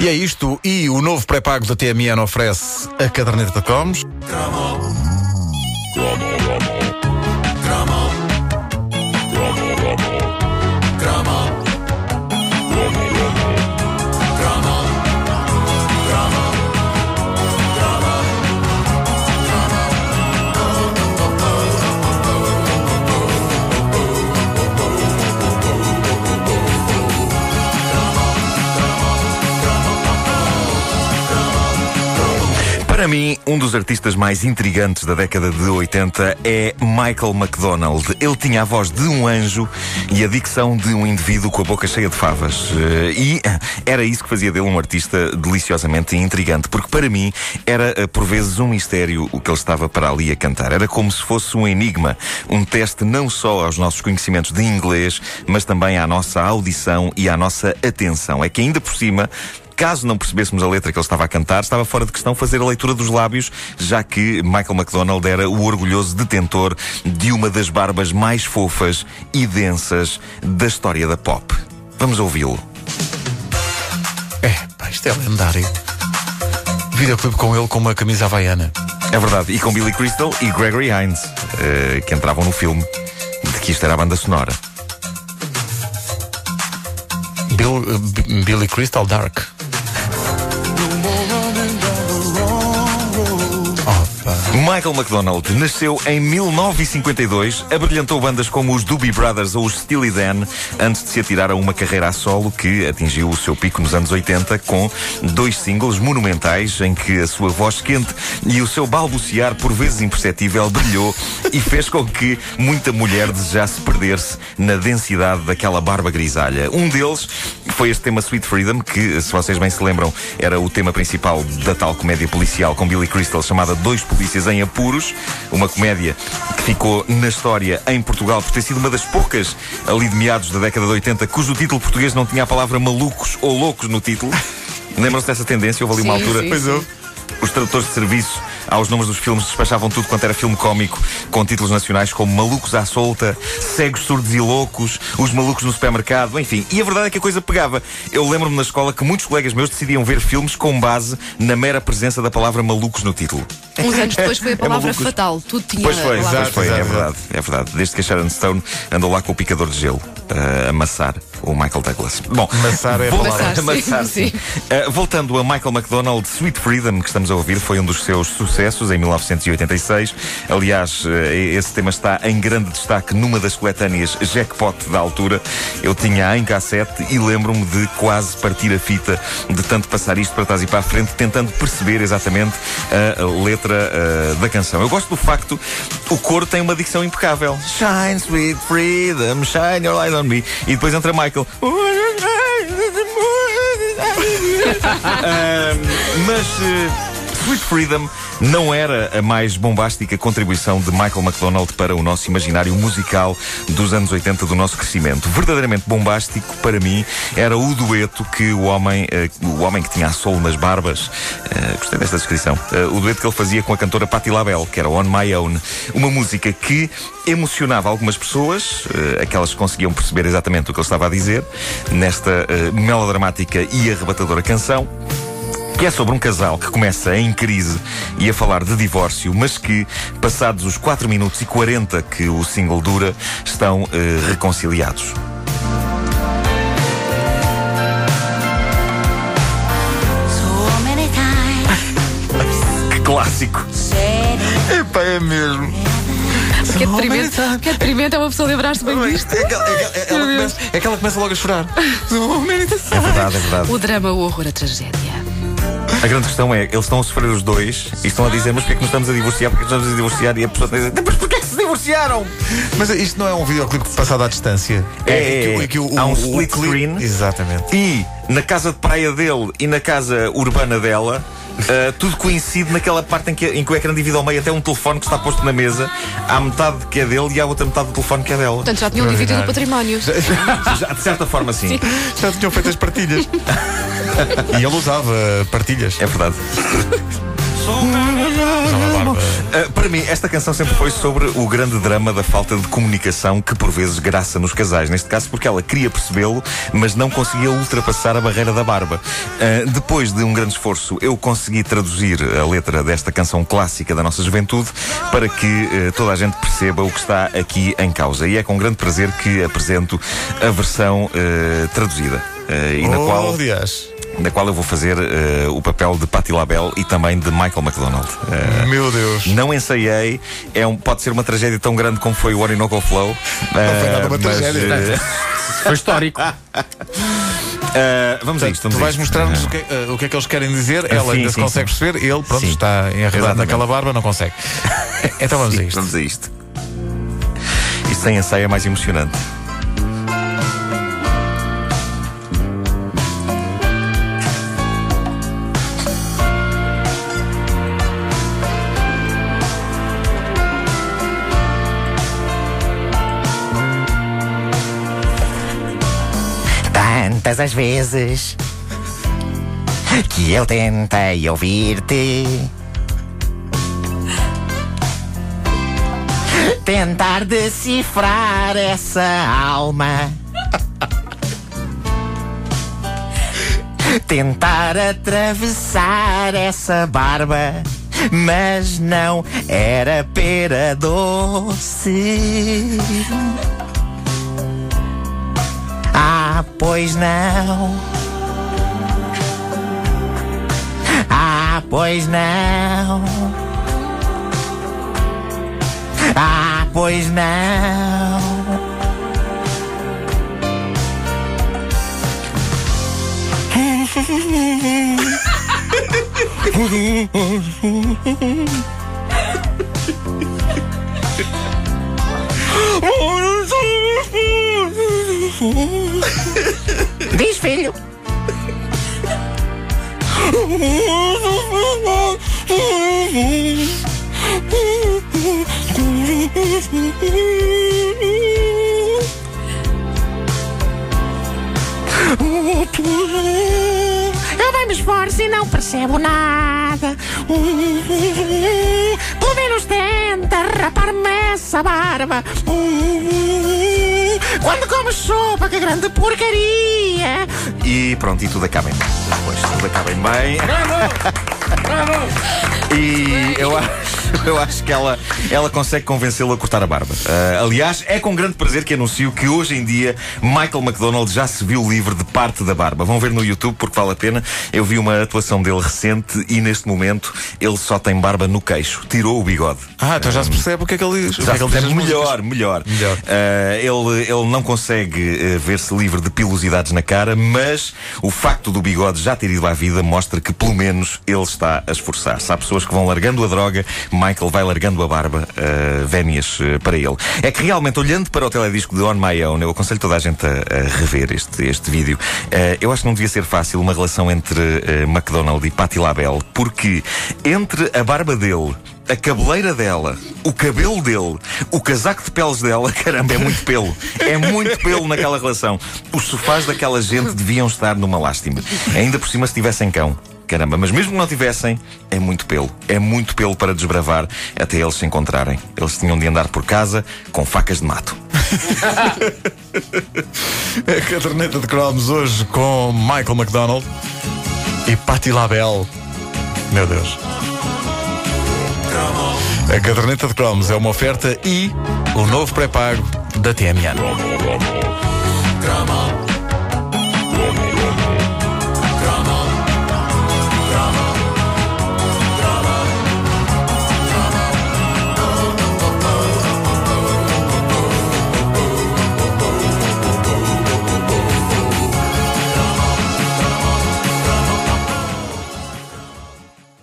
E é isto, e o novo pré-pago da TMN oferece a caderneta de cromos. Para mim, um dos artistas mais intrigantes da década de 80 é Michael McDonald. Ele tinha a voz de um anjo e a dicção de um indivíduo com a boca cheia de favas. Eh, E era isso que fazia dele um artista deliciosamente intrigante, porque para mim era eh, por vezes um mistério o que ele estava para ali a cantar. Era como se fosse um enigma, um teste não só aos nossos conhecimentos de inglês, mas também à nossa audição e à nossa atenção. É que ainda por cima caso não percebêssemos a letra que ele estava a cantar, estava fora de questão fazer a leitura dos lábios, já que Michael McDonald era o orgulhoso detentor de uma das barbas mais fofas e densas da história da pop. Vamos ouvi-lo. É, pá, isto é lendário. Videoclipe com ele com uma camisa havaiana. É verdade, e com Billy Crystal e Gregory Hines, eh, que entravam no filme de que isto era a banda sonora. Bill, uh, Billy Crystal Dark. Michael McDonald nasceu em 1952, abrilhantou bandas como os Doobie Brothers ou os Steely Dan, antes de se atirar a uma carreira a solo que atingiu o seu pico nos anos 80 com dois singles monumentais em que a sua voz quente e o seu balbuciar, por vezes imperceptível, brilhou e fez com que muita mulher desejasse perder-se na densidade daquela barba grisalha. Um deles foi este tema Sweet Freedom, que, se vocês bem se lembram, era o tema principal da tal comédia policial com Billy Crystal chamada Dois Polícias em Apuros, uma comédia que ficou na história em Portugal por ter sido uma das poucas ali de meados da década de 80 cujo título português não tinha a palavra malucos ou loucos no título. Lembram-se dessa tendência? Houve ali uma Sim, altura. sim, Pois sim. Os tradutores de serviço aos nomes dos filmes despachavam tudo quanto era filme cómico, com títulos nacionais como Malucos à Solta, Cegos, Surdos e Loucos, Os Malucos no Supermercado, enfim. E a verdade é que a coisa pegava. Eu lembro-me na escola que muitos colegas meus decidiam ver filmes com base na mera presença da palavra malucos no título. Uns anos depois foi a palavra malucos. fatal. Tudo tinha Pois foi, pois foi, é exato. verdade, é verdade. Desde que a Sharon Stone andou lá com o picador de gelo eh, a amassar o Michael Douglas. Bom, Amassar é. Amassar, sim, Amassar, sim. sim. Eh, voltando a Michael McDonald, Sweet Freedom, que estamos a ouvir, foi um dos seus sucessos em 1986. Aliás, eh, esse tema está em grande destaque numa das coletâneas Jackpot da altura. Eu tinha em cassete e lembro-me de quase partir a fita de tanto passar isto para trás e para a frente, tentando perceber exatamente a letra eh, da canção. Eu gosto do facto, o coro tem uma dicção impecável. Shine, sweet freedom, shine your light on me. E depois entra Michael. Ahm, mas eh, Sweet Freedom não era a mais bombástica contribuição de Michael McDonald para o nosso imaginário musical dos anos 80 do nosso crescimento. Verdadeiramente bombástico, para mim, era o dueto que o homem, eh, o homem que tinha a solo nas barbas, eh, gostei desta descrição, eh, o dueto que ele fazia com a cantora Patti LaBelle, que era On My Own. Uma música que emocionava algumas pessoas, aquelas que conseguiam perceber exatamente o que ele estava a dizer, nesta melodramática e arrebatadora canção que é sobre um casal que começa em crise e a falar de divórcio, mas que, passados os 4 minutos e 40 que o single dura, estão eh, reconciliados. Que clássico! Epá, é mesmo. Que é deprimente, que é deprimente é uma pessoa lembrar-se bem disto. É que ela, é ela começa, é que ela começa logo a chorar. É verdade, é verdade. O drama, o horror, a tragédia. A grande questão é, eles estão a sofrer os dois e estão a dizer, mas porquê é que nos estamos a divorciar? Porquê é que nos estamos a divorciar? E a pessoa está a dizer, mas porquê é que se divorciaram? Mas isto não é um videoclipe passado à distância. É, que- que o- há um o- o split clipe- screen. Exatamente. E na casa de praia dele e na casa urbana dela, ah, tudo coincide naquela parte em que, em que o ecrã divide ao meio até um telefone que está posto na mesa. Há metade que é dele e há outra metade do telefone que é dela. Portanto, já tinham dividido o património. Já, de certa forma, sim. Já tinham feito as partilhas. e ele usava partilhas. É verdade. Uh, para mim, esta canção sempre foi sobre o grande drama da falta de comunicação que por vezes graça nos casais. Neste caso, porque ela queria percebê-lo, mas não conseguia ultrapassar a barreira da barba. Uh, depois de um grande esforço, eu consegui traduzir a letra desta canção clássica da nossa juventude para que uh, toda a gente perceba o que está aqui em causa. E é com grande prazer que apresento a versão traduzida. e na oh, qual. Aliás. Na qual eu vou fazer o papel de Patti LaBelle e também de Michael McDonald. Meu Deus. Não ensaiei, é um, pode ser uma tragédia tão grande como foi o Orinoco Flow. Não foi nada uma mas, tragédia. eh, Foi histórico. eh, vamos a isto. Tu Vamos a vais mostrar-nos o, que, eh, o que é que eles querem dizer. Ela sim, ainda se sim, consegue sim. perceber. Ele, pronto, Sim. está enredado naquela barba, não consegue. então vamos a isto. Vamos a isto. Isto sem ensaio é mais emocionante. Tantas as vezes que eu tentei ouvir-te. Tentar decifrar essa alma. Tentar atravessar essa barba. Mas não era pera doce. Ah, pois não. Ah, pois não. Ah, pois não. Diz, filho. Eu bem me esforço e não percebo nada. Pelo menos tenta rapar-me essa barba. Quando como sopa, que grande porcaria! E pronto, e tudo acaba em bem. Depois, tudo acaba em bem. E eu acho, eu acho que ela, ela consegue convencê-lo a cortar a barba. Ah, aliás, é com grande prazer que anuncio que hoje em dia Michael McDonald já se viu livre de parte da barba. Vão ver no YouTube porque vale a pena. Eu vi uma atuação dele recente e neste momento ele só tem barba no queixo. Tirou o bigode. Ah, então já se percebe o que é que ele diz. O que Já é que ele diz melhor, melhor. Melhor. Ah, ele, ele não consegue eh, ver-se livre de pilosidades na cara, mas o facto do bigode já ter ido à vida mostra que pelo menos ele está a esforçar-se. Há pessoas que vão largando a droga, Michael vai largando a barba, uh, vénias eh, para ele. É que realmente, olhando para o teledisco de On My Own, eu aconselho toda a gente a, a rever este, este vídeo. Eh, eu acho que não devia ser fácil uma relação entre eh, McDonald e Patti LaBelle, porque entre a barba dele a cabeleira dela, o cabelo dele, o casaco de peles dela, caramba, é muito pelo. É muito pelo naquela relação. Os sofás daquela gente deviam estar numa lástima. Ainda por cima se tivessem cão. Caramba, mas mesmo que não tivessem, é muito pelo. É muito pelo para desbravar até eles se encontrarem. Eles tinham de andar por casa com facas de mato. A caderneta de cromos hoje com Michael McDonald e Patti LaBelle. Meu Deus. A caderneta de cromos é uma oferta e o novo pré-pago da TMN.